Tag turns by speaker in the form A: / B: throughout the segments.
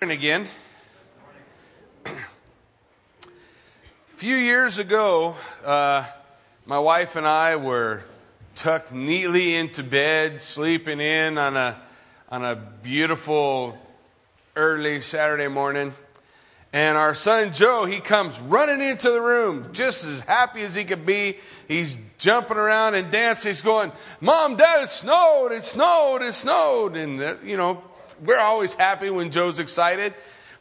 A: again. A few years ago, uh, my wife and I were tucked neatly into bed, sleeping in on a, on a beautiful early Saturday morning. And our son Joe, he comes running into the room just as happy as he could be. He's jumping around and dancing. He's going, Mom, Dad, it snowed, it snowed, it snowed. And, uh, you know, we're always happy when Joe's excited,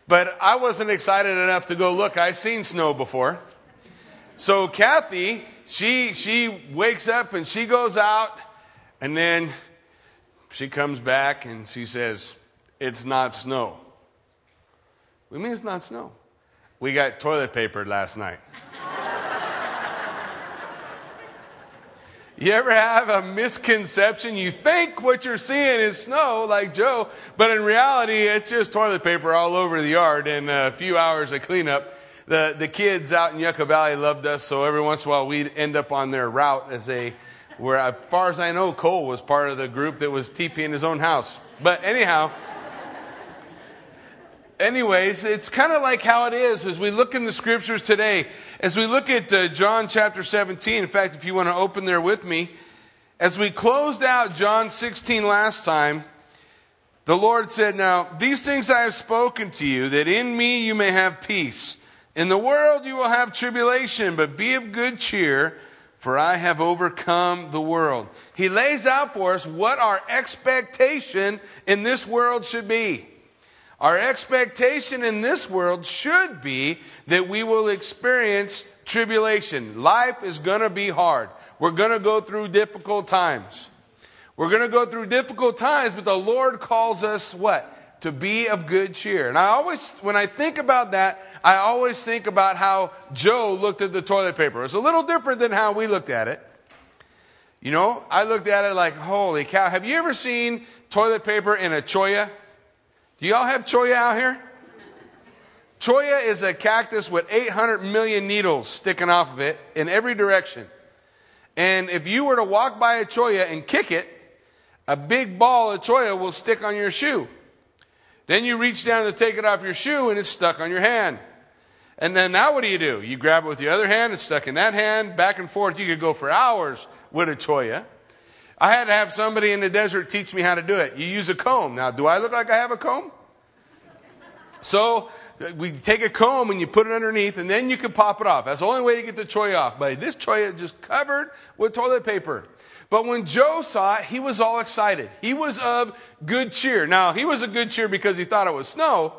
A: but I wasn't excited enough to go look. I've seen snow before. So Kathy, she she wakes up and she goes out, and then she comes back and she says, "It's not snow." We mean it's not snow. We got toilet paper last night. You ever have a misconception? You think what you're seeing is snow, like Joe, but in reality, it's just toilet paper all over the yard and a few hours of cleanup. The, the kids out in Yucca Valley loved us, so every once in a while we'd end up on their route as they were, as far as I know, Cole was part of the group that was TP in his own house. But anyhow, anyways, it's kind of like how it is as we look in the scriptures today. As we look at uh, John chapter 17, in fact, if you want to open there with me, as we closed out John 16 last time, the Lord said, Now, these things I have spoken to you, that in me you may have peace. In the world you will have tribulation, but be of good cheer, for I have overcome the world. He lays out for us what our expectation in this world should be. Our expectation in this world should be that we will experience tribulation. Life is going to be hard. We're going to go through difficult times. We're going to go through difficult times, but the Lord calls us what? To be of good cheer. And I always, when I think about that, I always think about how Joe looked at the toilet paper. It's a little different than how we looked at it. You know, I looked at it like, holy cow. Have you ever seen toilet paper in a cholla? Do y'all have cholla out here? Cholla is a cactus with 800 million needles sticking off of it in every direction. And if you were to walk by a cholla and kick it, a big ball of cholla will stick on your shoe. Then you reach down to take it off your shoe and it's stuck on your hand. And then now what do you do? You grab it with the other hand, it's stuck in that hand, back and forth. You could go for hours with a cholla. I had to have somebody in the desert teach me how to do it. You use a comb. Now, do I look like I have a comb? So we take a comb and you put it underneath, and then you can pop it off. That's the only way to get the cholla off. But this cholla is just covered with toilet paper. But when Joe saw it, he was all excited. He was of good cheer. Now, he was a good cheer because he thought it was snow.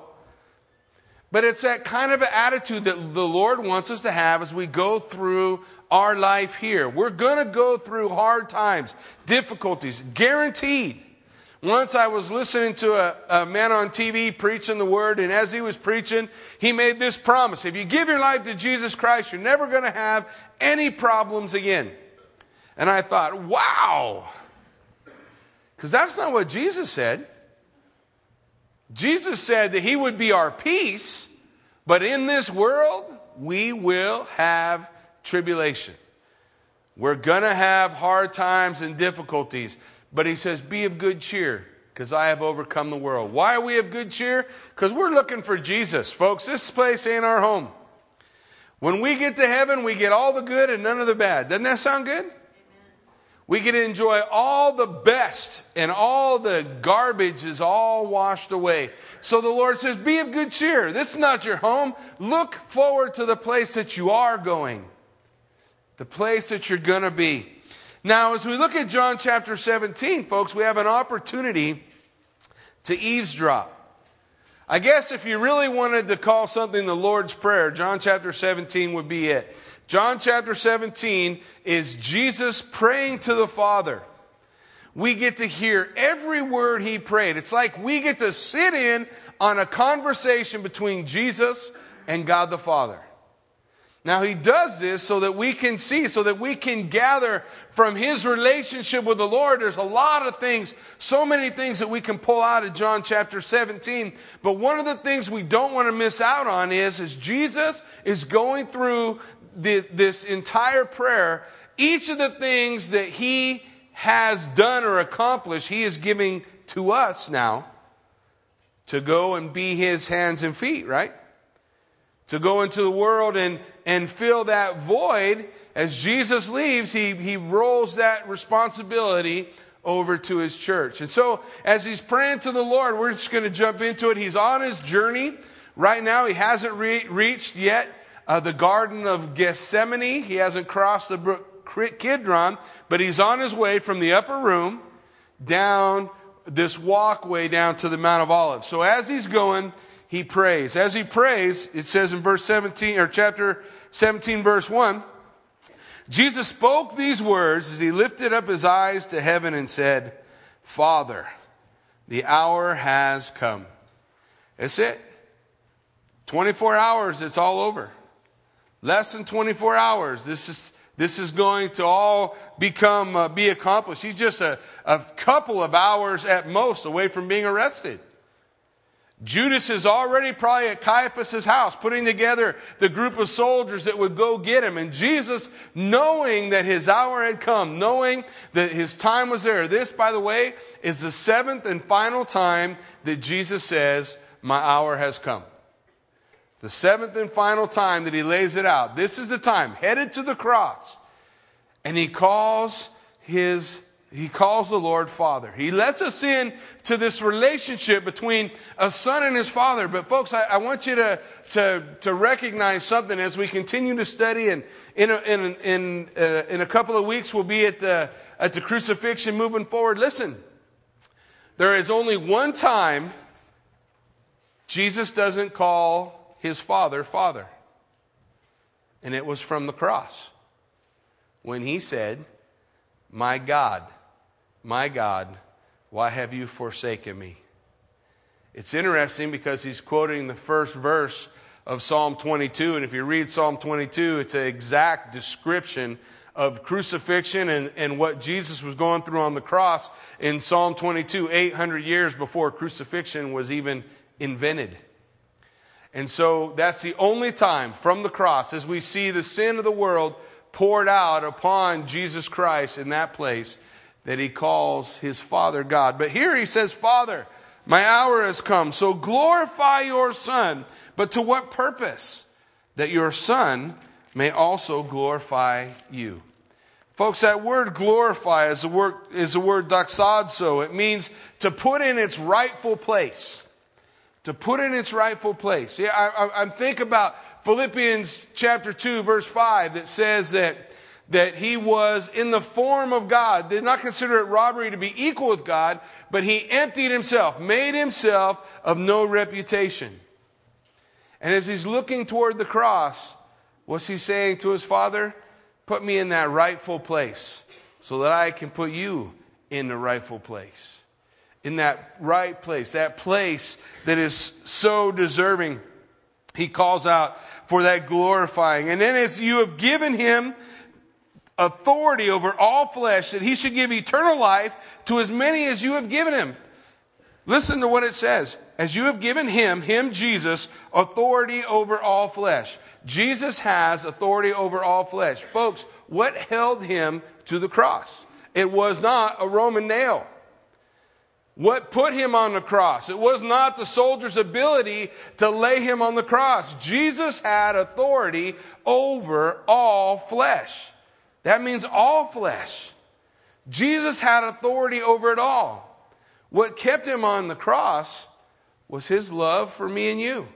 A: But it's that kind of attitude that the Lord wants us to have as we go through our life here. We're going to go through hard times, difficulties, guaranteed. Once I was listening to a, a, man on TV preaching the word, and as he was preaching, he made this promise. If you give your life to Jesus Christ, you're never going to have any problems again. And I thought, wow. Because that's not what Jesus said. Jesus said that he would be our peace, but in this world, we will have tribulation. We're going to have hard times and difficulties. But he says, Be of good cheer, because I have overcome the world. Why are we of good cheer? Because we're looking for Jesus. Folks, this place ain't our home. When we get to heaven, we get all the good and none of the bad. Doesn't that sound good? We get to enjoy all the best and all the garbage is all washed away. So the Lord says, Be of good cheer. This is not your home. Look forward to the place that you are going, the place that you're going to be. Now, as we look at John chapter 17, folks, we have an opportunity to eavesdrop. I guess if you really wanted to call something the Lord's Prayer, John chapter 17 would be it. John chapter 17 is Jesus praying to the Father. We get to hear every word he prayed. It's like we get to sit in on a conversation between Jesus and God the Father. Now, he does this so that we can see, so that we can gather from his relationship with the Lord. There's a lot of things, so many things that we can pull out of John chapter 17. But one of the things we don't want to miss out on is, is Jesus is going through this, this entire prayer. Each of the things that he has done or accomplished, he is giving to us now to go and be his hands and feet, right? To go into the world and, and fill that void. As Jesus leaves, he, he rolls that responsibility over to his church. And so, as he's praying to the Lord, we're just going to jump into it. He's on his journey. Right now, he hasn't re- reached yet uh, the Garden of Gethsemane. He hasn't crossed the brook Kidron, but he's on his way from the upper room down this walkway down to the Mount of Olives. So as he's going, he prays. As he prays, it says in verse 17 or chapter 17 verse 1, Jesus spoke these words as he lifted up his eyes to heaven and said, "Father, the hour has come." That's it. 24 hours, it's all over. Less than 24 hours. This is this is going to all become, uh, be accomplished. He's just a, a couple of hours at most away from being arrested. Judas is already probably at Caiaphas' house putting together the group of soldiers that would go get him. And Jesus, knowing that his hour had come, knowing that his time was there. This, by the way, is the seventh and final time that Jesus says, My hour has come. The seventh and final time that he lays it out. This is the time, headed to the cross. And he calls his he calls the Lord Father. He lets us in to this relationship between a son and his father. But folks, I, I want you to, to, to, recognize something as we continue to study. And in a, in, in, uh, in a couple of weeks, we'll be at the, at the crucifixion moving forward. Listen, there is only one time Jesus doesn't call his father, Father. And it was from the cross when he said, My God, my God, why have you forsaken me? It's interesting because he's quoting the first verse of Psalm 22. And if you read Psalm 22, it's an exact description of crucifixion and, and what Jesus was going through on the cross in Psalm 22, 800 years before crucifixion was even invented. And so that's the only time from the cross as we see the sin of the world poured out upon Jesus Christ in that place that he calls his Father God. But here he says, Father, my hour has come. So glorify your Son. But to what purpose? That your Son may also glorify you. Folks, that word glorify is the word, is the word doxazo. It means to put in its rightful place to put in its rightful place. Yeah, I, I think about Philippians chapter 2, verse 5, that says that, that he was in the form of God, did not consider it robbery to be equal with God, but he emptied himself, made himself of no reputation. And as he's looking toward the cross, what's he saying to his father? Put me in that rightful place so that I can put you in the rightful place in that right place, that place that is so deserving. He calls out for that glorifying. And then as you have given him authority over all flesh, that he should give eternal life to as many as you have given him. Listen to what it says. As you have given him, him Jesus, authority over all flesh. Jesus has authority over all flesh. Folks, what held him to the cross? It was not a Roman nail. What put him on the cross? It was not the soldier's ability to lay him on the cross. Jesus had authority over all flesh. That means all flesh. Jesus had authority over it all. What kept him on the cross was his love for me and you.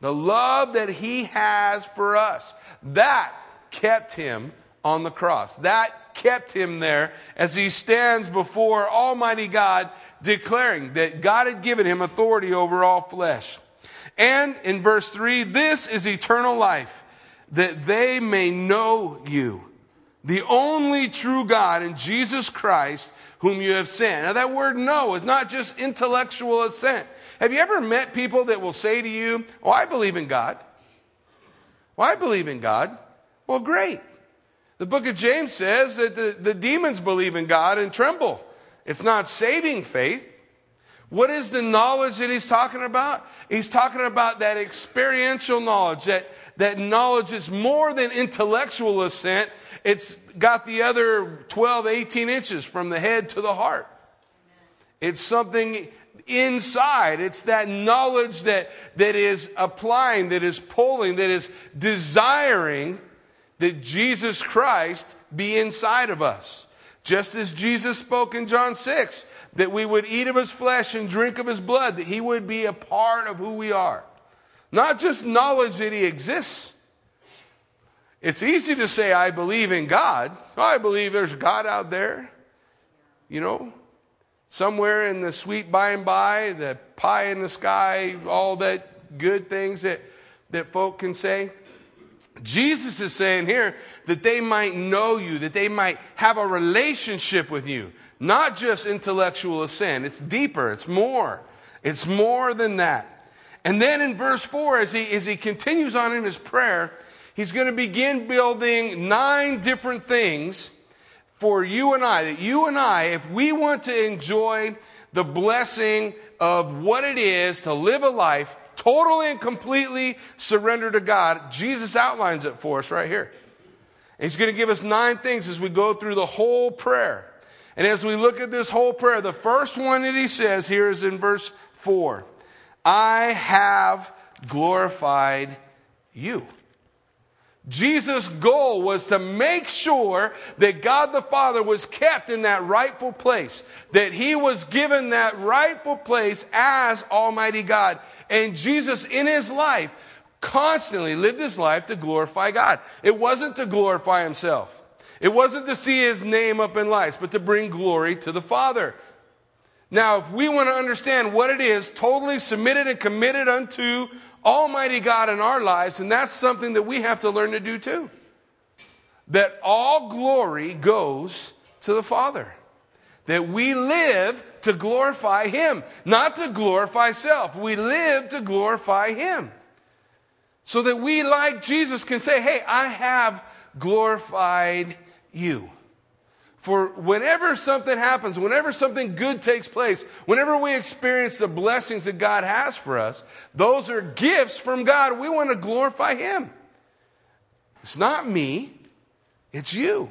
A: The love that he has for us. That kept him on the cross. That kept him there as he stands before Almighty God declaring that God had given him authority over all flesh. And in verse 3, this is eternal life, that they may know you, the only true God, and Jesus Christ, whom you have sent. Now, that word know is not just intellectual assent. Have you ever met people that will say to you, Oh, I believe in God? Well, I believe in God. Well, great. The book of James says that the, the demons believe in God and tremble. It's not saving faith. What is the knowledge that he's talking about? He's talking about that experiential knowledge, that, that knowledge is more than intellectual assent. It's got the other 12, 18 inches from the head to the heart. It's something inside. It's that knowledge that, that is applying, that is pulling, that is desiring that Jesus Christ be inside of us. Just as Jesus spoke in John 6, that we would eat of his flesh and drink of his blood, that he would be a part of who we are. Not just knowledge that he exists. It's easy to say, I believe in God. Oh, I believe there's God out there. You know, somewhere in the sweet by and by, the pie in the sky, all that good things that, that folk can say. Jesus is saying here that they might know you, that they might have a relationship with you, not just intellectual assent. It's deeper, it's more. It's more than that. And then in verse 4, as he, as he continues on in his prayer, he's going to begin building nine different things for you and I, that you and I, if we want to enjoy the blessing of what it is to live a life totally and completely surrender to God, Jesus outlines it for us right here. He's going to give us nine things as we go through the whole prayer. And as we look at this whole prayer, the first one that he says here is in verse 4 I have glorified you. Jesus' goal was to make sure that God the Father was kept in that rightful place, that he was given that rightful place as Almighty God. And Jesus, in his life, constantly lived his life to glorify God. It wasn't to glorify himself, it wasn't to see his name up in lights, but to bring glory to the Father. Now, if we want to understand what it is, totally submitted and committed unto Almighty God in our lives, and that's something that we have to learn to do too. That all glory goes to the Father. That we live to glorify Him, not to glorify self. We live to glorify Him. So that we, like Jesus, can say, Hey, I have glorified you. For whenever something happens, whenever something good takes place, whenever we experience the blessings that God has for us, those are gifts from God. We want to glorify Him. It's not me, it's you.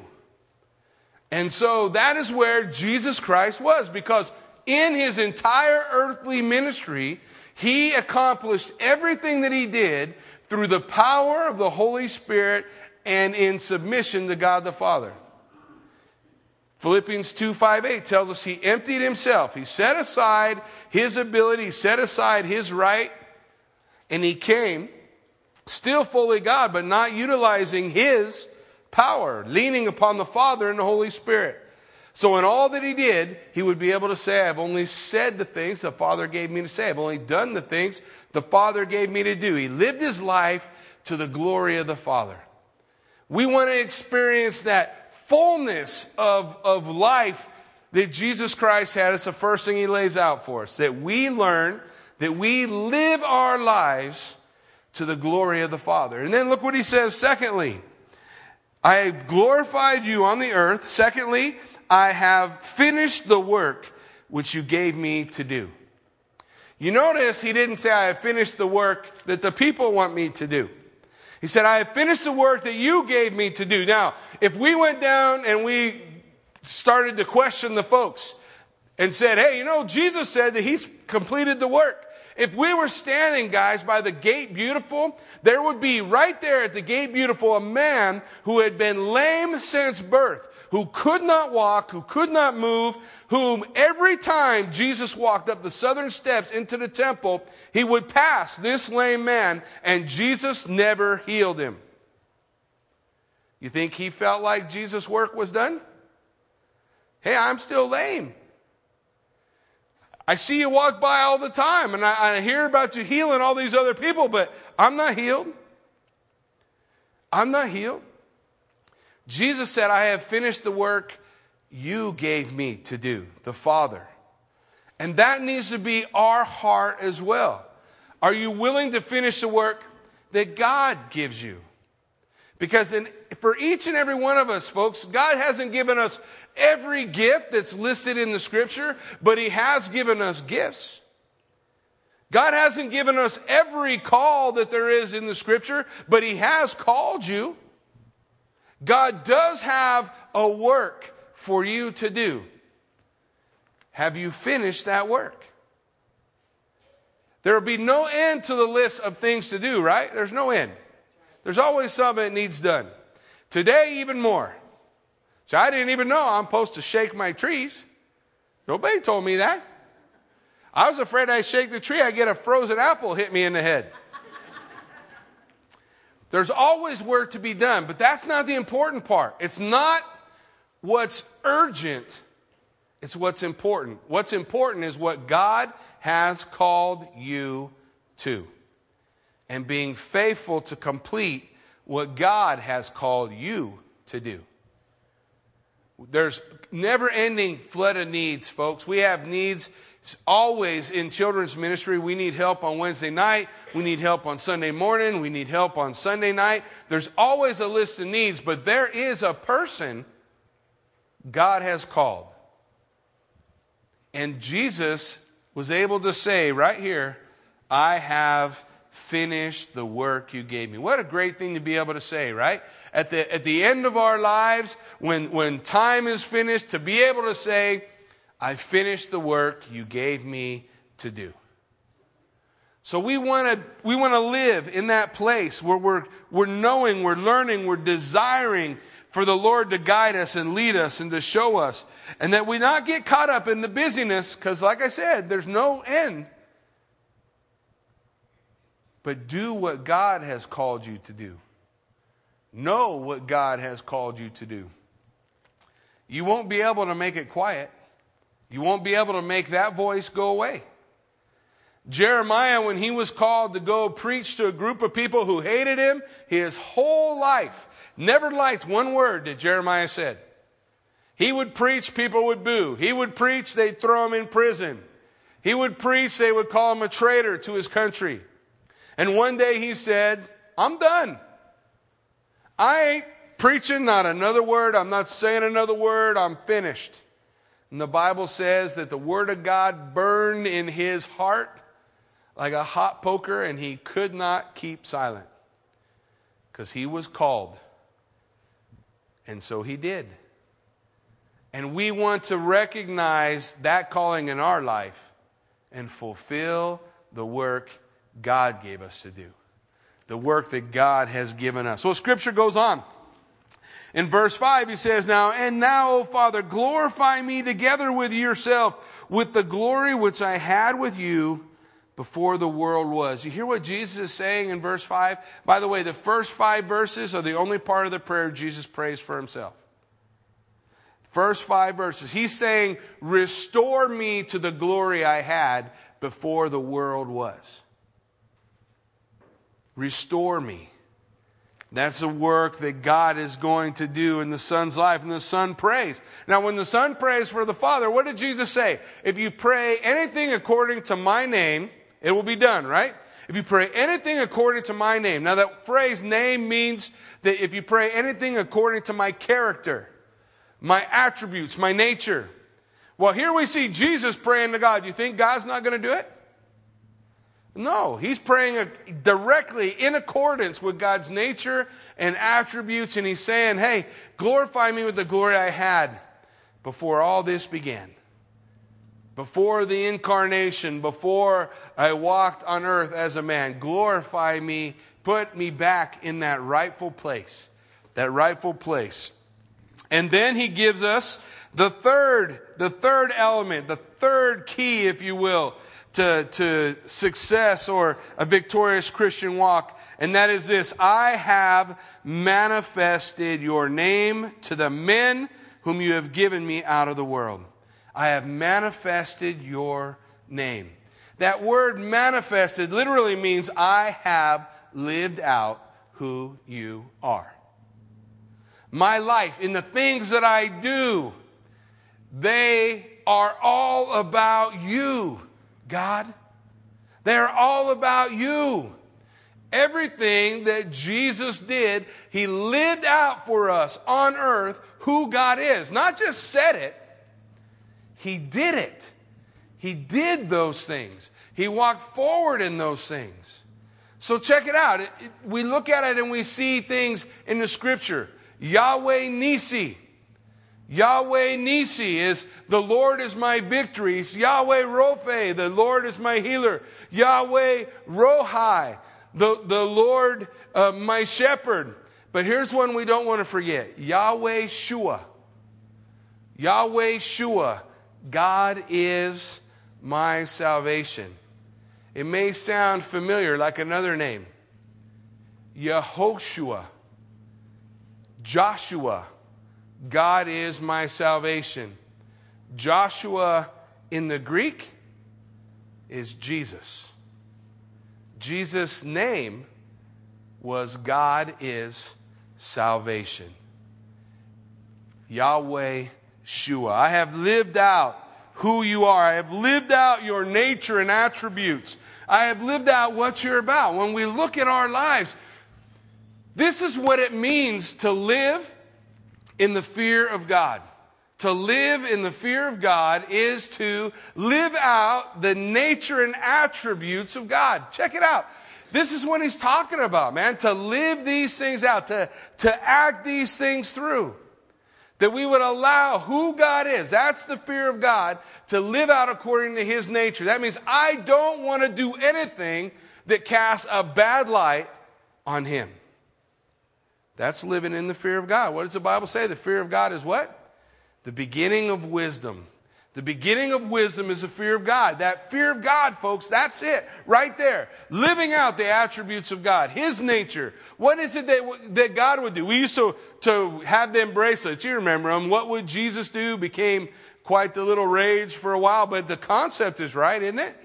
A: And so that is where Jesus Christ was, because in his entire earthly ministry, he accomplished everything that he did through the power of the Holy Spirit and in submission to God the Father. Philippians 2 5 8 tells us he emptied himself. He set aside his ability, set aside his right, and he came, still fully God, but not utilizing his power, leaning upon the Father and the Holy Spirit. So, in all that he did, he would be able to say, I've only said the things the Father gave me to say. I've only done the things the Father gave me to do. He lived his life to the glory of the Father. We want to experience that fullness of, of life that Jesus Christ had, it's the first thing he lays out for us. That we learn, that we live our lives to the glory of the Father. And then look what he says, secondly. I have glorified you on the earth. Secondly, I have finished the work which you gave me to do. You notice he didn't say, I have finished the work that the people want me to do. He said, I have finished the work that you gave me to do. Now, if we went down and we started to question the folks and said, hey, you know, Jesus said that he's completed the work. If we were standing, guys, by the gate beautiful, there would be right there at the gate beautiful a man who had been lame since birth who could not walk, who could not move, whom every time Jesus walked up the southern steps into the temple, he would pass this lame man, and Jesus never healed him. You think he felt like Jesus' work was done? Hey, I'm still lame. I see you walk by all the time, and I, I hear about you healing all these other people, but I'm not healed. I'm not healed. Jesus said, I have finished the work you gave me to do, the Father. And that needs to be our heart as well. Are you willing to finish the work that God gives you? Because in, for each and every one of us, folks, God hasn't given us every gift that's listed in the scripture, but He has given us gifts. God hasn't given us every call that there is in the scripture, but He has called you. God does have a work for you to do. Have you finished that work? There will be no end to the list of things to do, right? There's no end. There's always something that needs done. Today, even more. So I didn't even know I'm supposed to shake my trees. Nobody told me that. I was afraid I shake the tree, I get a frozen apple hit me in the head. There's always work to be done, but that's not the important part. It's not what's urgent, it's what's important. What's important is what God has called you to, and being faithful to complete what God has called you to do. There's never ending flood of needs, folks. We have needs always in children's ministry. We need help on Wednesday night. We need help on Sunday morning. We need help on Sunday night. There's always a list of needs, but there is a person God has called. And Jesus was able to say right here, I have finished the work you gave me. What a great thing to be able to say, right? At the, at the end of our lives, when, when time is finished, to be able to say, I finished the work you gave me to do. So we want to we want to live in that place where we're we're knowing, we're learning, we're desiring for the Lord to guide us and lead us and to show us and that we not get caught up in the busyness cuz like I said, there's no end. But do what God has called you to do. Know what God has called you to do. You won't be able to make it quiet. You won't be able to make that voice go away. Jeremiah, when he was called to go preach to a group of people who hated him, his whole life never liked one word that Jeremiah said. He would preach, people would boo. He would preach, they'd throw him in prison. He would preach, they would call him a traitor to his country. And one day he said, I'm done. I ain't preaching not another word. I'm not saying another word. I'm finished. And the Bible says that the Word of God burned in his heart like a hot poker, and he could not keep silent because he was called. And so he did. And we want to recognize that calling in our life and fulfill the work God gave us to do, the work that God has given us. So Scripture goes on. In verse 5, he says, Now, and now, O Father, glorify me together with yourself, with the glory which I had with you before the world was. You hear what Jesus is saying in verse 5? By the way, the first five verses are the only part of the prayer Jesus prays for himself. First five verses. He's saying, Restore me to the glory I had before the world was. Restore me. That's the work that God is going to do in the Son's life. And the Son prays. Now, when the Son prays for the Father, what did Jesus say? If you pray anything according to my name, it will be done, right? If you pray anything according to my name. Now, that phrase name means that if you pray anything according to my character, my attributes, my nature. Well, here we see Jesus praying to God. You think God's not going to do it? No, he's praying directly in accordance with God's nature and attributes, and he's saying, Hey, glorify me with the glory I had before all this began. Before the incarnation, before I walked on earth as a man, glorify me, put me back in that rightful place. That rightful place. And then he gives us the third, the third element, the third key, if you will, to, to success or a victorious Christian walk. And that is this I have manifested your name to the men whom you have given me out of the world. I have manifested your name. That word manifested literally means I have lived out who you are. My life, in the things that I do, they are all about you. God. They're all about you. Everything that Jesus did, He lived out for us on earth who God is. Not just said it, He did it. He did those things. He walked forward in those things. So check it out. We look at it and we see things in the scripture. Yahweh Nissi. Yahweh Nissi is the Lord is my victories. Yahweh Rophe, the Lord is my healer. Yahweh Rohai, the, the Lord uh, my shepherd. But here's one we don't want to forget Yahweh Shua. Yahweh Shua. God is my salvation. It may sound familiar like another name Yehoshua, Joshua. God is my salvation. Joshua in the Greek is Jesus. Jesus' name was God is salvation. Yahweh Shua. I have lived out who you are. I have lived out your nature and attributes. I have lived out what you're about. When we look at our lives, this is what it means to live in the fear of God. To live in the fear of God is to live out the nature and attributes of God. Check it out. This is what he's talking about, man. To live these things out, to, to act these things through. That we would allow who God is, that's the fear of God, to live out according to his nature. That means I don't want to do anything that casts a bad light on him. That's living in the fear of God. What does the Bible say? The fear of God is what? The beginning of wisdom. The beginning of wisdom is the fear of God. That fear of God, folks, that's it. Right there. Living out the attributes of God, His nature. What is it that, that God would do? We used to, to have them bracelets. You remember them. What would Jesus do? Became quite the little rage for a while, but the concept is right, isn't it?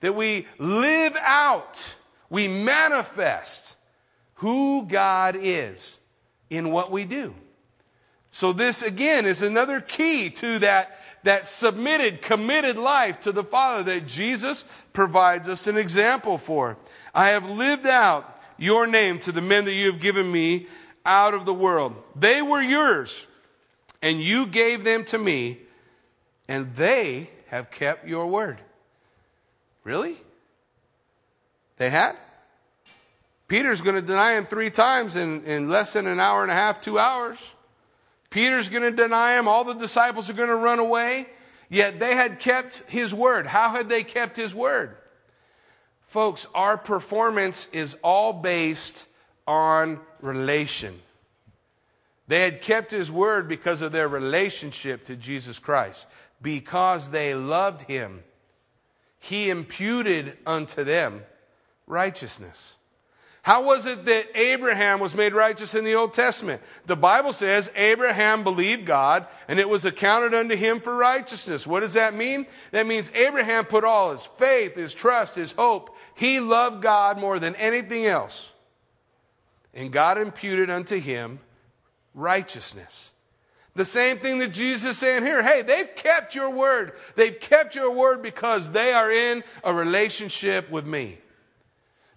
A: That we live out, we manifest who God is in what we do. So this again is another key to that, that submitted, committed life to the Father that Jesus provides us an example for. I have lived out your name to the men that you have given me out of the world. They were yours, and you gave them to me, and they have kept your word. Really? They had? Peter's going to deny him three times in, in less than an hour and a half, two hours. Peter's going to deny him. All the disciples are going to run away. Yet they had kept his word. How had they kept his word? Folks, our performance is all based on relation. They had kept his word because of their relationship to Jesus Christ. Because they loved him, he imputed unto them righteousness. How was it that Abraham was made righteous in the Old Testament? The Bible says Abraham believed God and it was accounted unto him for righteousness. What does that mean? That means Abraham put all his faith, his trust, his hope. He loved God more than anything else. And God imputed unto him righteousness. The same thing that Jesus is saying here. Hey, they've kept your word. They've kept your word because they are in a relationship with me.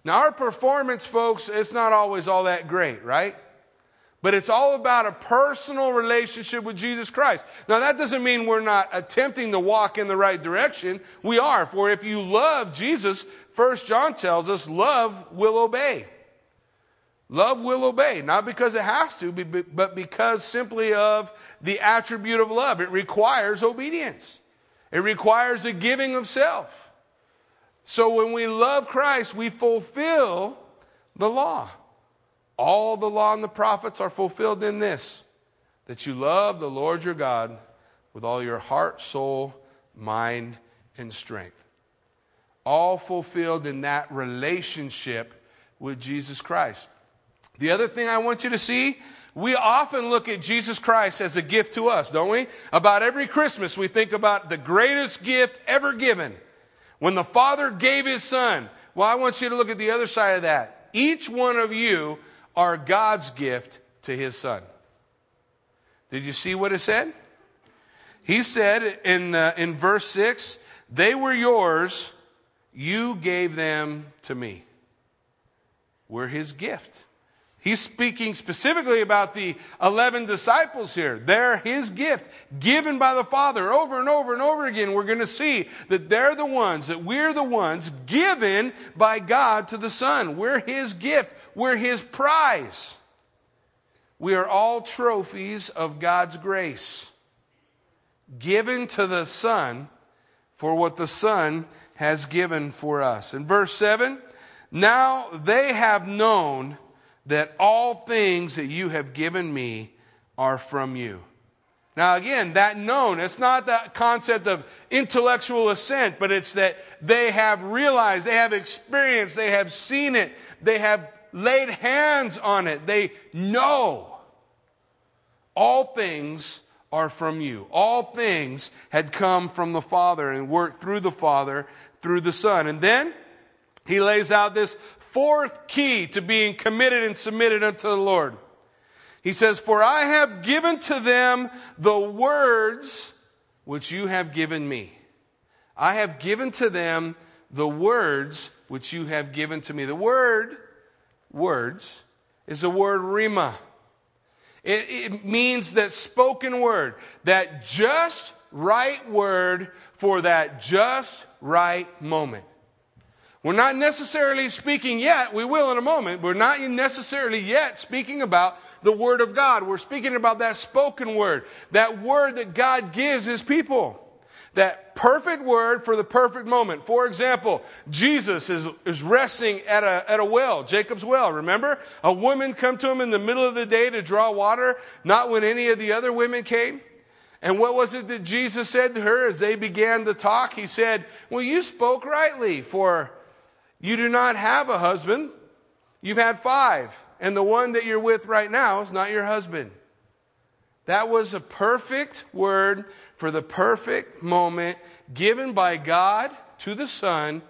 A: Now, our performance, folks, it's not always all that great, right? But it's all about a personal relationship with Jesus Christ. Now, that doesn't mean we're not attempting to walk in the right direction. We are. For if you love Jesus, First John tells us, love will obey. Love will obey, not because it has to, but because simply of the attribute of love. It requires obedience, it requires a giving of self. So when we love Christ, we fulfill the law. All the law and the prophets are fulfilled in this that you love the Lord your God with all your heart, soul, mind, and strength. All fulfilled in that relationship with Jesus Christ. The other thing I want you to see, we often look at Jesus Christ as a gift to us, don't we? About every Christmas, we think about the greatest gift ever given. When the Father gave His Son, well, I want you to look at the other side of that. Each one of you are God's gift to His Son. Did you see what it said? He said in, uh, in verse 6 They were yours, you gave them to me. We're His gift. He's speaking specifically about the 11 disciples here. They're his gift given by the Father over and over and over again. We're going to see that they're the ones, that we're the ones given by God to the Son. We're his gift. We're his prize. We are all trophies of God's grace given to the Son for what the Son has given for us. In verse 7, now they have known that all things that you have given me are from you. Now, again, that known, it's not that concept of intellectual assent, but it's that they have realized, they have experienced, they have seen it, they have laid hands on it, they know all things are from you. All things had come from the Father and worked through the Father, through the Son. And then he lays out this fourth key to being committed and submitted unto the Lord. He says, For I have given to them the words which you have given me. I have given to them the words which you have given to me. The word, words, is the word rhema. It, it means that spoken word, that just right word for that just right moment. We're not necessarily speaking yet, we will in a moment, we're not necessarily yet speaking about the Word of God. We're speaking about that spoken word, that word that God gives His people that perfect word for the perfect moment. For example, Jesus is, is resting at a, at a well, Jacob's well. Remember? A woman come to him in the middle of the day to draw water, not when any of the other women came. And what was it that Jesus said to her as they began to talk? He said, Well, you spoke rightly, for you do not have a husband. You've had five, and the one that you're with right now is not your husband. That was a perfect word for the perfect moment given by God to the Son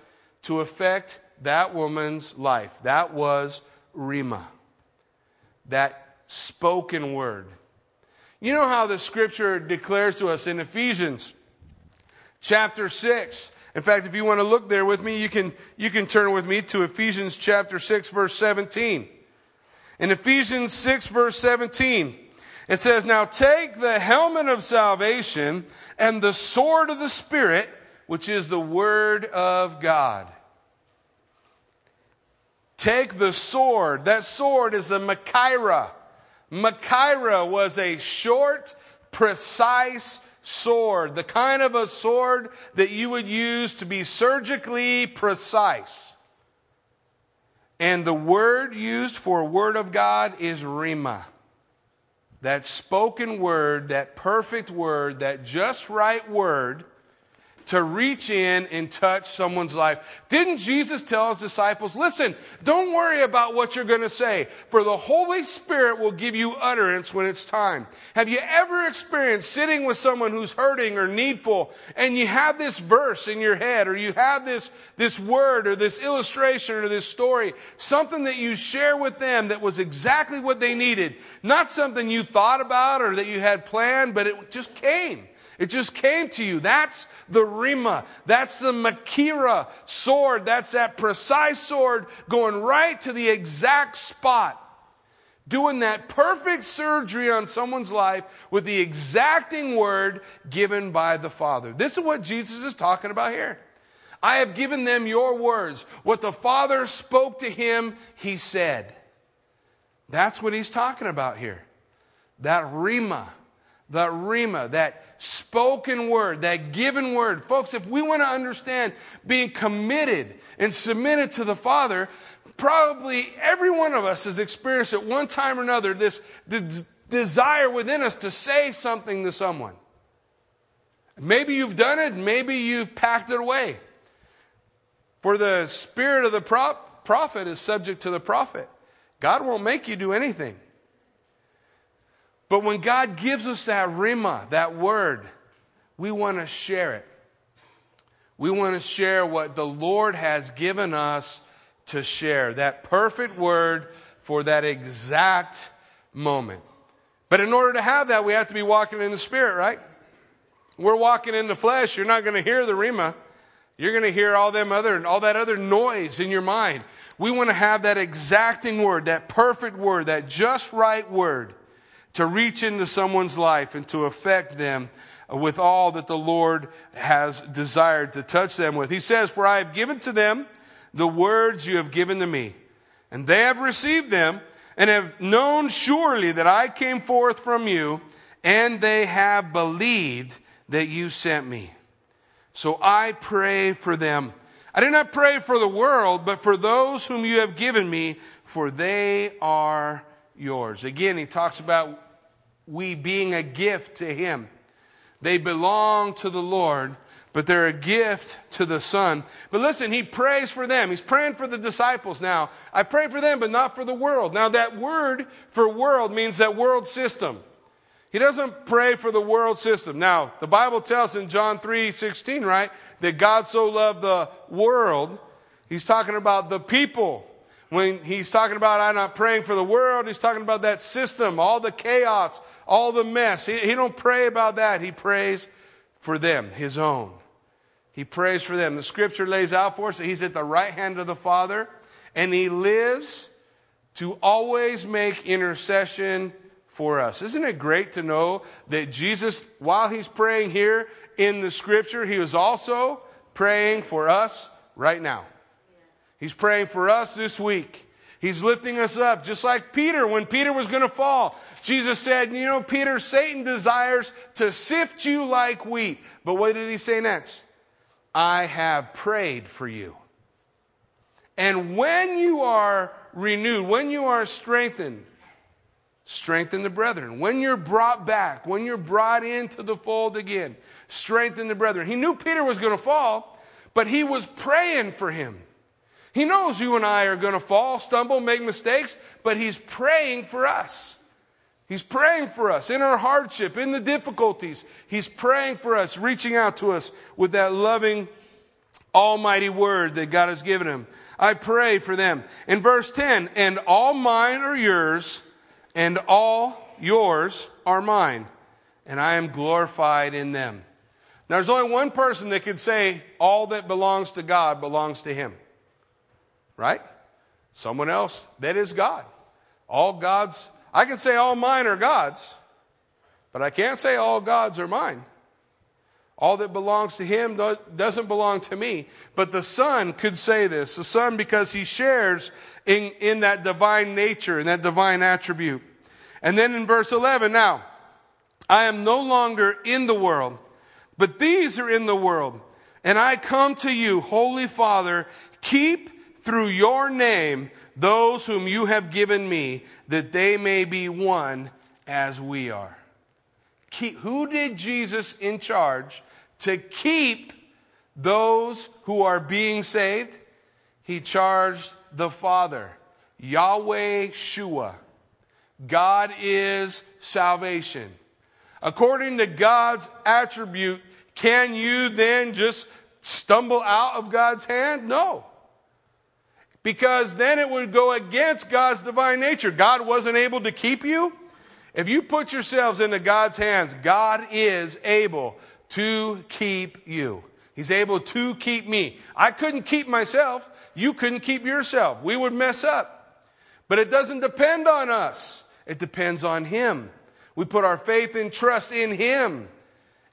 A: to affect that woman's life. That was Rhema, that spoken word. You know how the scripture declares to us in Ephesians chapter 6. In fact, if you want to look there with me, you can, you can turn with me to Ephesians chapter 6, verse 17. In Ephesians 6, verse 17, it says, Now take the helmet of salvation and the sword of the Spirit, which is the Word of God. Take the sword. That sword is a Machaira. Machaira was a short, precise sword, the kind of a sword that you would use to be surgically precise. And the word used for word of God is Rhema that spoken word, that perfect word, that just right word to reach in and touch someone's life. Didn't Jesus tell his disciples, listen, don't worry about what you're going to say, for the Holy Spirit will give you utterance when it's time. Have you ever experienced sitting with someone who's hurting or needful and you have this verse in your head or you have this, this word or this illustration or this story, something that you share with them that was exactly what they needed, not something you thought about or that you had planned, but it just came. It just came to you. That's the Rhema. That's the Machaira sword. That's that precise sword going right to the exact spot. Doing that perfect surgery on someone's life with the exacting word given by the Father. This is what Jesus is talking about here. I have given them your words. What the Father spoke to him, he said. That's what he's talking about here. That Rhema the Rhema, that spoken word, that given word. Folks, if we want to understand being committed and submitted to the Father, probably every one of us has experienced at one time or another this, desire within us to say something to someone. Maybe you've done it, maybe you've packed it away. For the spirit of the prophet is subject to the prophet. God won't make you do anything. But when God gives us that rhema, that word, we want to share it. We want to share what the Lord has given us to share, that perfect word for that exact moment. But in order to have that, we have to be walking in the Spirit, right? We're walking in the flesh. You're not going to hear the rhema. You're going to hear all them other, all that other noise in your mind. We want to have that exacting word, that perfect word, that just right word to reach into someone's life and to affect them with all that the Lord has desired to touch them with. He says, For I have given to them the words you have given to me, and they have received them, and have known surely that I came forth from you, and they have believed that you sent me. So I pray for them. I do not pray for the world, but for those whom you have given me, for they are yours. Again, he talks about we being a gift to him. They belong to the Lord, but they're a gift to the Son. But listen, he prays for them. He's praying for the disciples now. I pray for them, but not for the world. Now, that word for world means that world system. He doesn't pray for the world system. Now, the Bible tells in John 3 16, right, that God so loved the world. He's talking about the people. When he's talking about, I'm not praying for the world, he's talking about that system, all the chaos, all the mess. He, he don't pray about that. He prays for them, his own. He prays for them. The scripture lays out for us that he's at the right hand of the Father and he lives to always make intercession for us. Isn't it great to know that Jesus, while he's praying here in the scripture, he was also praying for us right now. He's praying for us this week. He's lifting us up, just like Peter when Peter was going to fall. Jesus said, You know, Peter, Satan desires to sift you like wheat. But what did he say next? I have prayed for you. And when you are renewed, when you are strengthened, strengthen the brethren. When you're brought back, when you're brought into the fold again, strengthen the brethren. He knew Peter was going to fall, but he was praying for him. He knows you and I are going to fall, stumble, make mistakes, but He's praying for us. He's praying for us in our hardship, in the difficulties. He's praying for us, reaching out to us with that loving, almighty word that God has given Him. I pray for them. In verse 10, and all mine are yours, and all yours are mine, and I am glorified in them. Now, there's only one person that can say all that belongs to God belongs to Him right? Someone else that is God. All God's, I can say all mine are God's, but I can't say all God's are mine. All that belongs to him doesn't belong to me. But the Son could say this. The Son, because he shares in, in that divine nature and that divine attribute. And then in verse 11, now, I am no longer in the world, but these are in the world. And I come to you, Holy Father, keep through your name those whom you have given me, that they may be one as we are. Keep, who did Jesus in charge to keep those who are being saved? He charged the Father, Yahweh Shua. God is salvation. According to God's attribute, can you then just stumble out of God's hand? No because then it would go against God's divine nature. God wasn't able to keep you. If you put yourselves into God's hands, God is able to keep you. He's able to keep me. I couldn't keep myself. You couldn't keep yourself. We would mess up. But it doesn't depend on us. It depends on Him. We put our faith and trust in Him.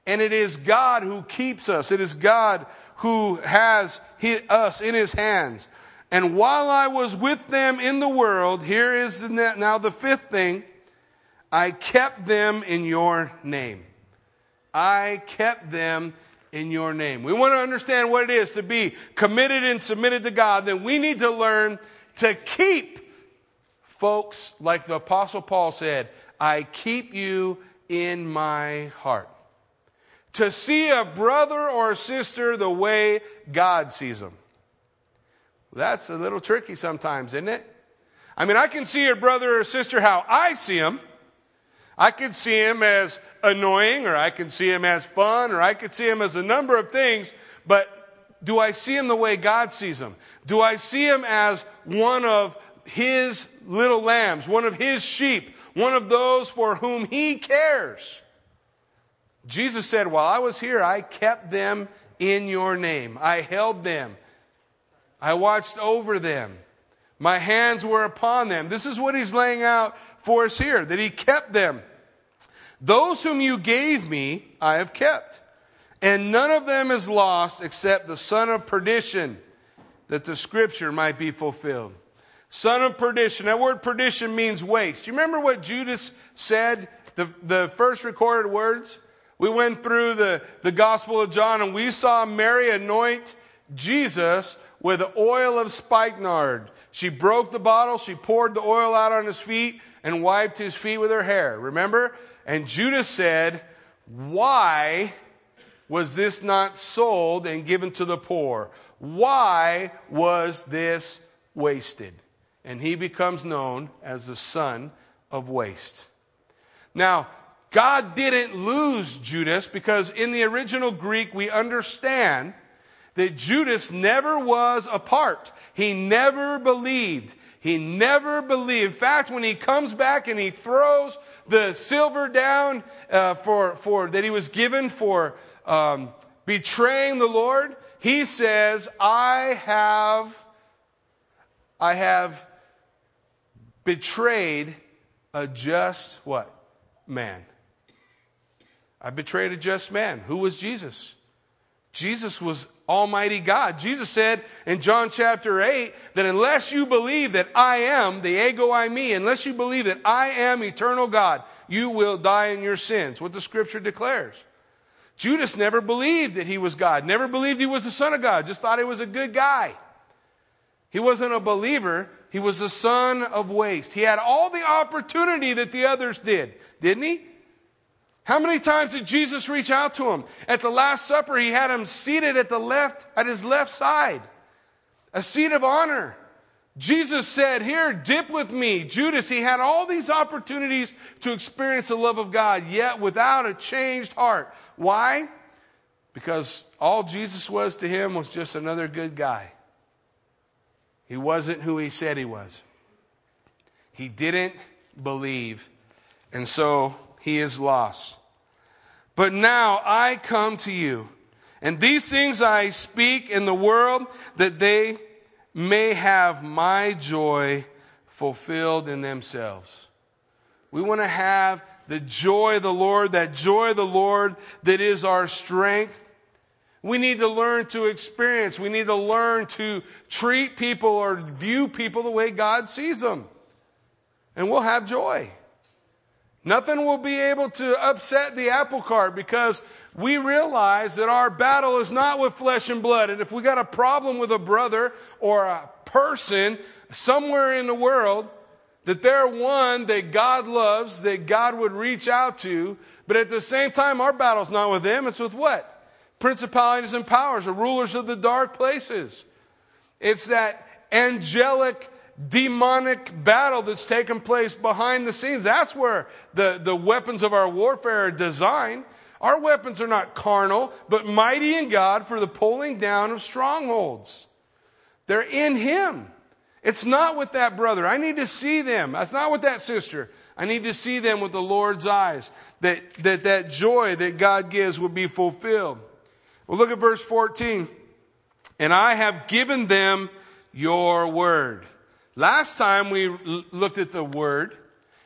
A: And it is God who keeps us. It is God who has us in His hands. And while I was with them in the world, here is the, now the fifth thing I kept them in your name. I kept them in your name. We want to understand what it is to be committed and submitted to God. Then we need to learn to keep folks, like the Apostle Paul said, I keep you in my heart. To see a brother or sister the way God sees them. That's a little tricky sometimes, isn't it? I mean, I can see a brother or sister how I see him. I can see him as annoying, or I can see him as fun, or I could see him as a number of things, but do I see him the way God sees him? Do I see him as one of his little lambs, one of his sheep, one of those for whom he cares? Jesus said, While I was here, I kept them in your name. I held them. I watched over them. My hands were upon them. This is what he's laying out for us here that he kept them. Those whom you gave me, I have kept. And none of them is lost except the son of perdition, that the scripture might be fulfilled. son of perdition. That word perdition means waste. You remember what Judas said, the, the first recorded words? We went through the, the Gospel of John and we saw Mary anoint Jesus with the oil of spikenard. She broke the bottle, she poured the oil out on his feet, and wiped his feet with her hair. Remember? And Judas said, Why was this not sold and given to the poor? Why was this wasted? And he becomes known as the son of waste. Now, God didn't lose Judas because in the original Greek we understand that Judas never was a part. He never believed. He never believed. In fact, when he comes back and he throws the silver down uh, for, for that he was given for um, betraying the Lord, he says, "I have, I have betrayed a just what man." I betrayed a just man. Who was Jesus? Jesus was Almighty God. Jesus said in John chapter 8 that unless you believe that I am, the ego eimi, unless you believe that I am eternal God, you will die in your sins. What the scripture declares. Judas never believed that he was God, never believed he was the Son of God, just thought he was a good guy. He wasn't a believer, he was a son of waste. He had all the opportunity that the others did, didn't he? How many times did Jesus reach out to him? At the Last Supper, he had him seated at the left, at his left side, a seat of honor. Jesus said, Here, dip with me. Judas, he had all these opportunities to experience the love of God, yet without a changed heart. Why? Because all Jesus was to him was just another good guy. He wasn't who he said he was. He didn't believe, and so he is lost. But now I come to you, and these things I speak in the world that they may have my joy fulfilled in themselves. We want to have the joy of the Lord, that joy of the Lord that is our strength. We need to learn to experience. We need to learn to treat people or view people the way God sees them. And we'll have joy. Nothing will be able to upset the apple cart because we realize that our battle is not with flesh and blood. And if we got a problem with a brother or a person somewhere in the world, that they're one that God loves, that God would reach out to, but at the same time, our battle's not with them, it's with what? Principalities and powers, the rulers of the dark places. It's that angelic demonic battle that's taken place behind the scenes. That's where the, the weapons of our warfare are designed. Our weapons are not carnal, but mighty in God for the pulling down of strongholds. They're in Him. It's not with that brother. I need to see them. That's not with that sister. I need to see them with the Lord's eyes. That that, that joy that God gives will be fulfilled. Well, look at verse 14. And I have given them your word. Last time we looked at the word,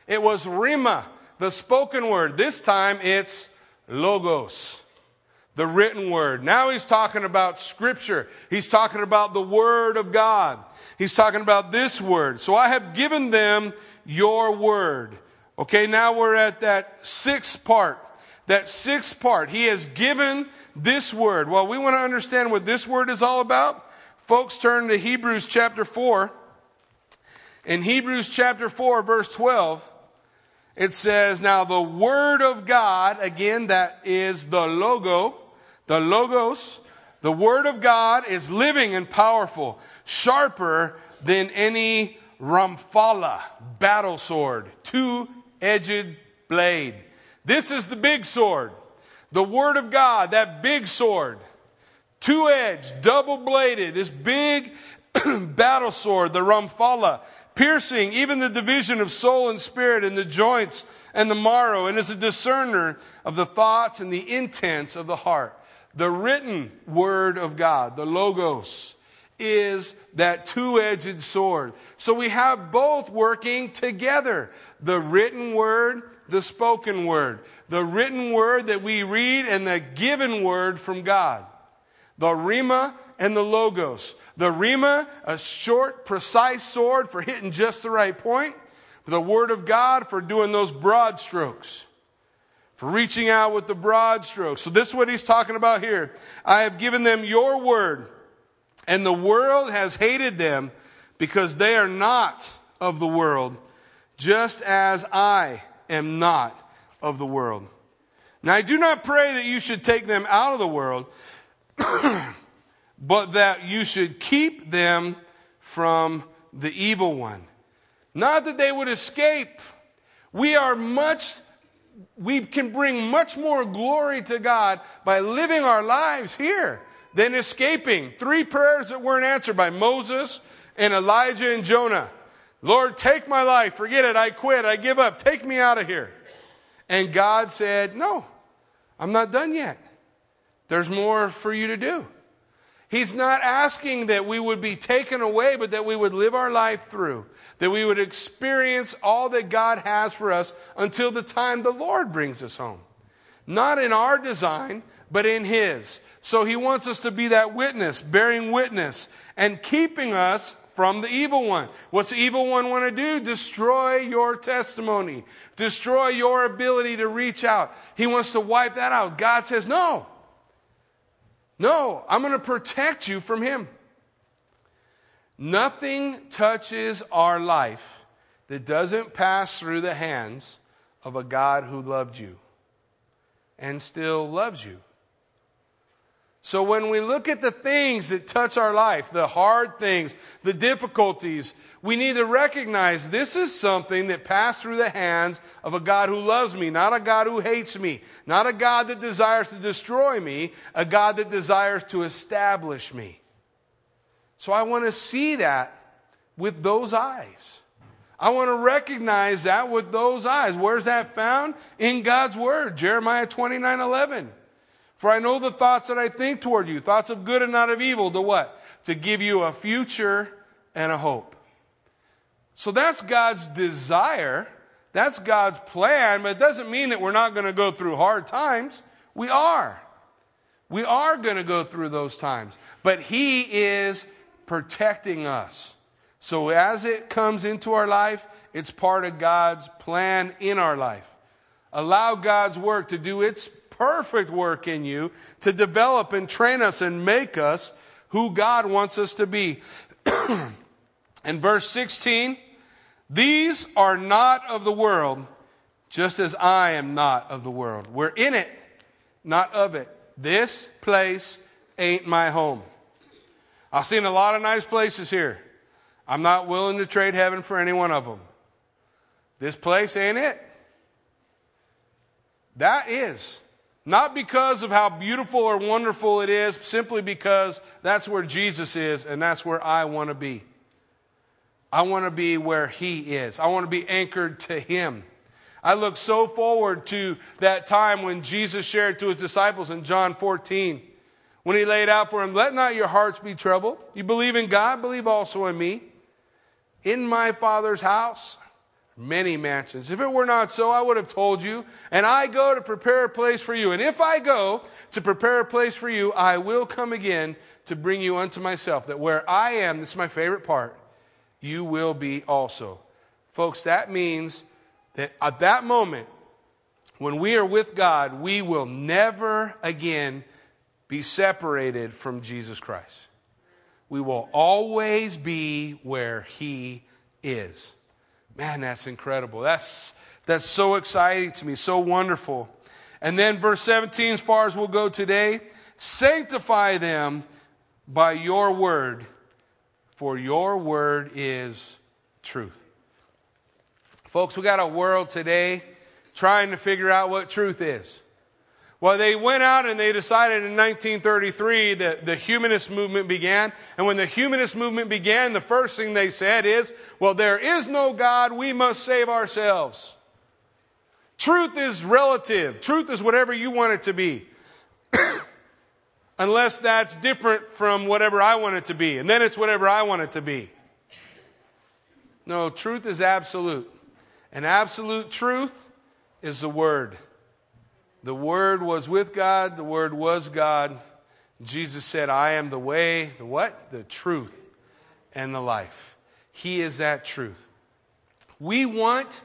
A: it was rhema, the spoken word. This time it's logos, the written word. Now he's talking about scripture. He's talking about the word of God. He's talking about this word. So I have given them your word. Okay, now we're at that sixth part. That sixth part. He has given this word. Well, we want to understand what this word is all about. Folks, turn to Hebrews chapter 4. In Hebrews chapter 4, verse 12, it says, Now the Word of God, again, that is the logo, the logos, the Word of God is living and powerful, sharper than any ramphala, battle sword, two edged blade. This is the big sword. The Word of God, that big sword, two edged, double bladed, this big battle sword, the ramphala piercing even the division of soul and spirit and the joints and the marrow, and is a discerner of the thoughts and the intents of the heart. The written word of God, the Logos, is that two edged sword. So we have both working together the written word, the spoken word, the written word that we read, and the given word from God. The Rhema and the Logos. The Rhema, a short, precise sword for hitting just the right point. The Word of God for doing those broad strokes, for reaching out with the broad strokes. So, this is what he's talking about here. I have given them your Word, and the world has hated them because they are not of the world, just as I am not of the world. Now, I do not pray that you should take them out of the world, but that you should keep them from the evil one. Not that they would escape. We are much, we can bring much more glory to God by living our lives here than escaping. Three prayers that weren't answered by Moses and Elijah and Jonah. Lord, take my life. Forget it. I quit. I give up. Take me out of here. And God said, No, I'm not done yet. There's more for you to do. He's not asking that we would be taken away, but that we would live our life through, that we would experience all that God has for us until the time the Lord brings us home. Not in our design, but in His. So He wants us to be that witness, bearing witness, and keeping us from the evil one. What's the evil one want to do? Destroy your testimony, destroy your ability to reach out. He wants to wipe that out. God says, No. No, I'm going to protect you from him. Nothing touches our life that doesn't pass through the hands of a God who loved you and still loves you. So when we look at the things that touch our life, the hard things, the difficulties, we need to recognize this is something that passed through the hands of a God who loves me, not a God who hates me, not a God that desires to destroy me, a God that desires to establish me. So I want to see that with those eyes. I want to recognize that with those eyes. Where's that found? In God's Word, Jeremiah 29 11. For I know the thoughts that I think toward you, thoughts of good and not of evil, to what? To give you a future and a hope. So that's God's desire. That's God's plan, but it doesn't mean that we're not going to go through hard times. We are. We are going to go through those times. But He is protecting us. So as it comes into our life, it's part of God's plan in our life. Allow God's work to do its perfect work in you to develop and train us and make us who God wants us to be. in verse 16, these are not of the world, just as I am not of the world. We're in it, not of it. This place ain't my home. I've seen a lot of nice places here. I'm not willing to trade heaven for any one of them. This place ain't it. That is. Not because of how beautiful or wonderful it is, simply because that's where Jesus is and that's where I want to be. I want to be where He is. I want to be anchored to Him. I look so forward to that time when Jesus shared to His disciples in John 14, when He laid out for them, Let not your hearts be troubled. You believe in God, believe also in me. In my Father's house many mansions. If it were not so, I would have told you. And I go to prepare a place for you. And if I go to prepare a place for you, I will come again to bring you unto myself, that where I am, this is my favorite part, you will be also. Folks, that means that at that moment, when we are with God, we will never again be separated from Jesus Christ. We will always be where He is. Man, that's incredible. That's, that's so exciting to me, so wonderful. And then verse 17, as far as we'll go today, sanctify them by your word, for your word is truth. Folks, we got a world today trying to figure out what truth is. Well, they went out and they decided in 1933 that the humanist movement began. And when the humanist movement began, the first thing they said is, well, there is no God, we must save ourselves. Truth is relative. Truth is whatever you want it to be. Unless that's different from whatever I want it to be. And then it's whatever I want it to be. No, truth is absolute. And absolute truth is the Word. The Word was with God, the Word was God. Jesus said, I am the way, the what? The truth and the life. He is that truth. We want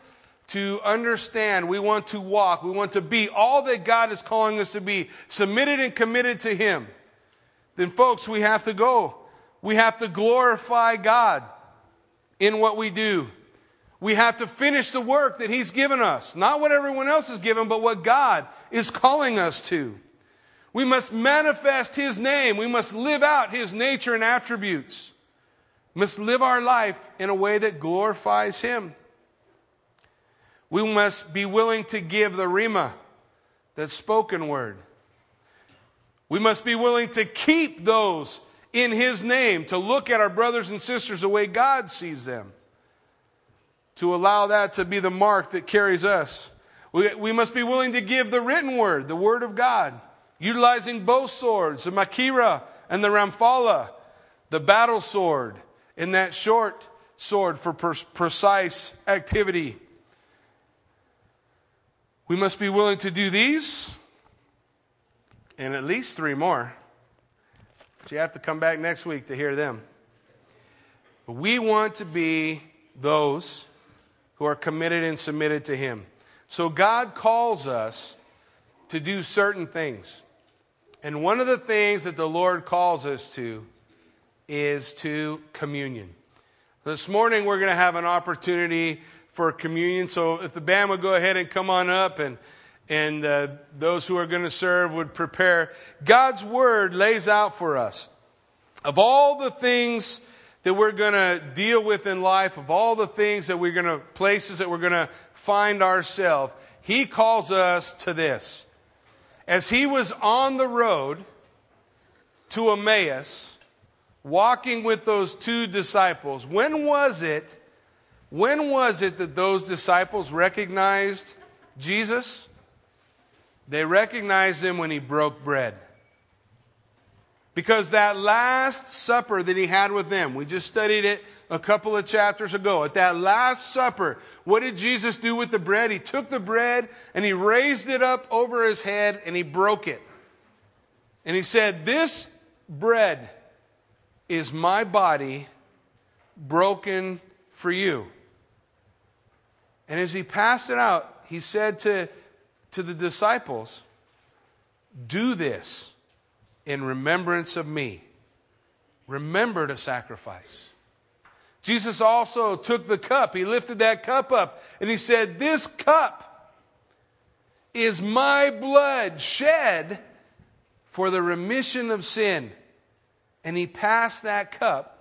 A: to understand, we want to walk, we want to be all that God is calling us to be, submitted and committed to Him. Then, folks, we have to go. We have to glorify God in what we do. We have to finish the work that He's given us. Not what everyone else has given, but what God is calling us to. We must manifest His name. We must live out His nature and attributes. We must live our life in a way that glorifies Him. We must be willing to give the Rhema, that spoken word. We must be willing to keep those in His name, to look at our brothers and sisters the way God sees them, to allow that to be the mark that carries us. We, we must be willing to give the written word, the word of God, utilizing both swords, the Machaira and the Ramphale, the battle sword, and that short sword for precise activity. We must be willing to do these and at least three more. But you have to come back next week to hear them. But we want to be those who are committed and submitted to Him. So God calls us to do certain things. And one of the things that the Lord calls us to is to communion. This morning we're going to have an opportunity for communion. So if the band would go ahead and come on up and and uh, those who are going to serve would prepare. God's word lays out for us of all the things that we're going to deal with in life, of all the things that we're going to, places that we're going to find ourselves, He calls us to this. As He was on the road to Emmaus, walking with those two disciples, when was it, when was it that those disciples recognized Jesus? They recognized him when he broke bread. Because that last supper that he had with them, we just studied it a couple of chapters ago. At that last supper, what did Jesus do with the bread? He took the bread and he raised it up over his head and he broke it. And he said, This bread is my body broken for you. And as he passed it out, he said to to the disciples, Do this in remembrance of me. Remember to sacrifice. Jesus also took the cup. He lifted that cup up and he said, This cup is my blood shed for the remission of sin. And he passed that cup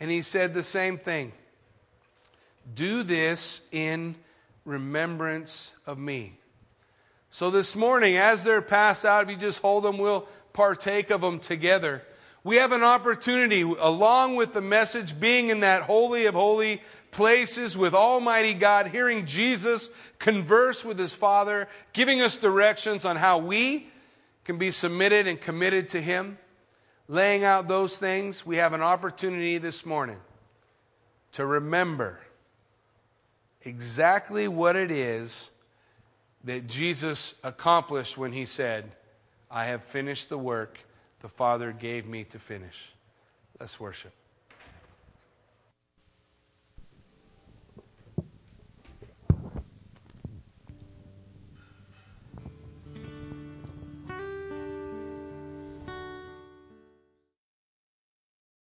A: and he said the same thing Do this in remembrance of me. So this morning, as they're passed out, if you just hold them, we'll partake of them together. We have an opportunity, along with the message, being in that holy of holy places with Almighty God, hearing Jesus converse with his Father, giving us directions on how we can be submitted and committed to him, laying out those things. We have an opportunity this morning to remember exactly what it is that Jesus accomplished when he said, I have finished the work the Father gave me to finish. Let's worship.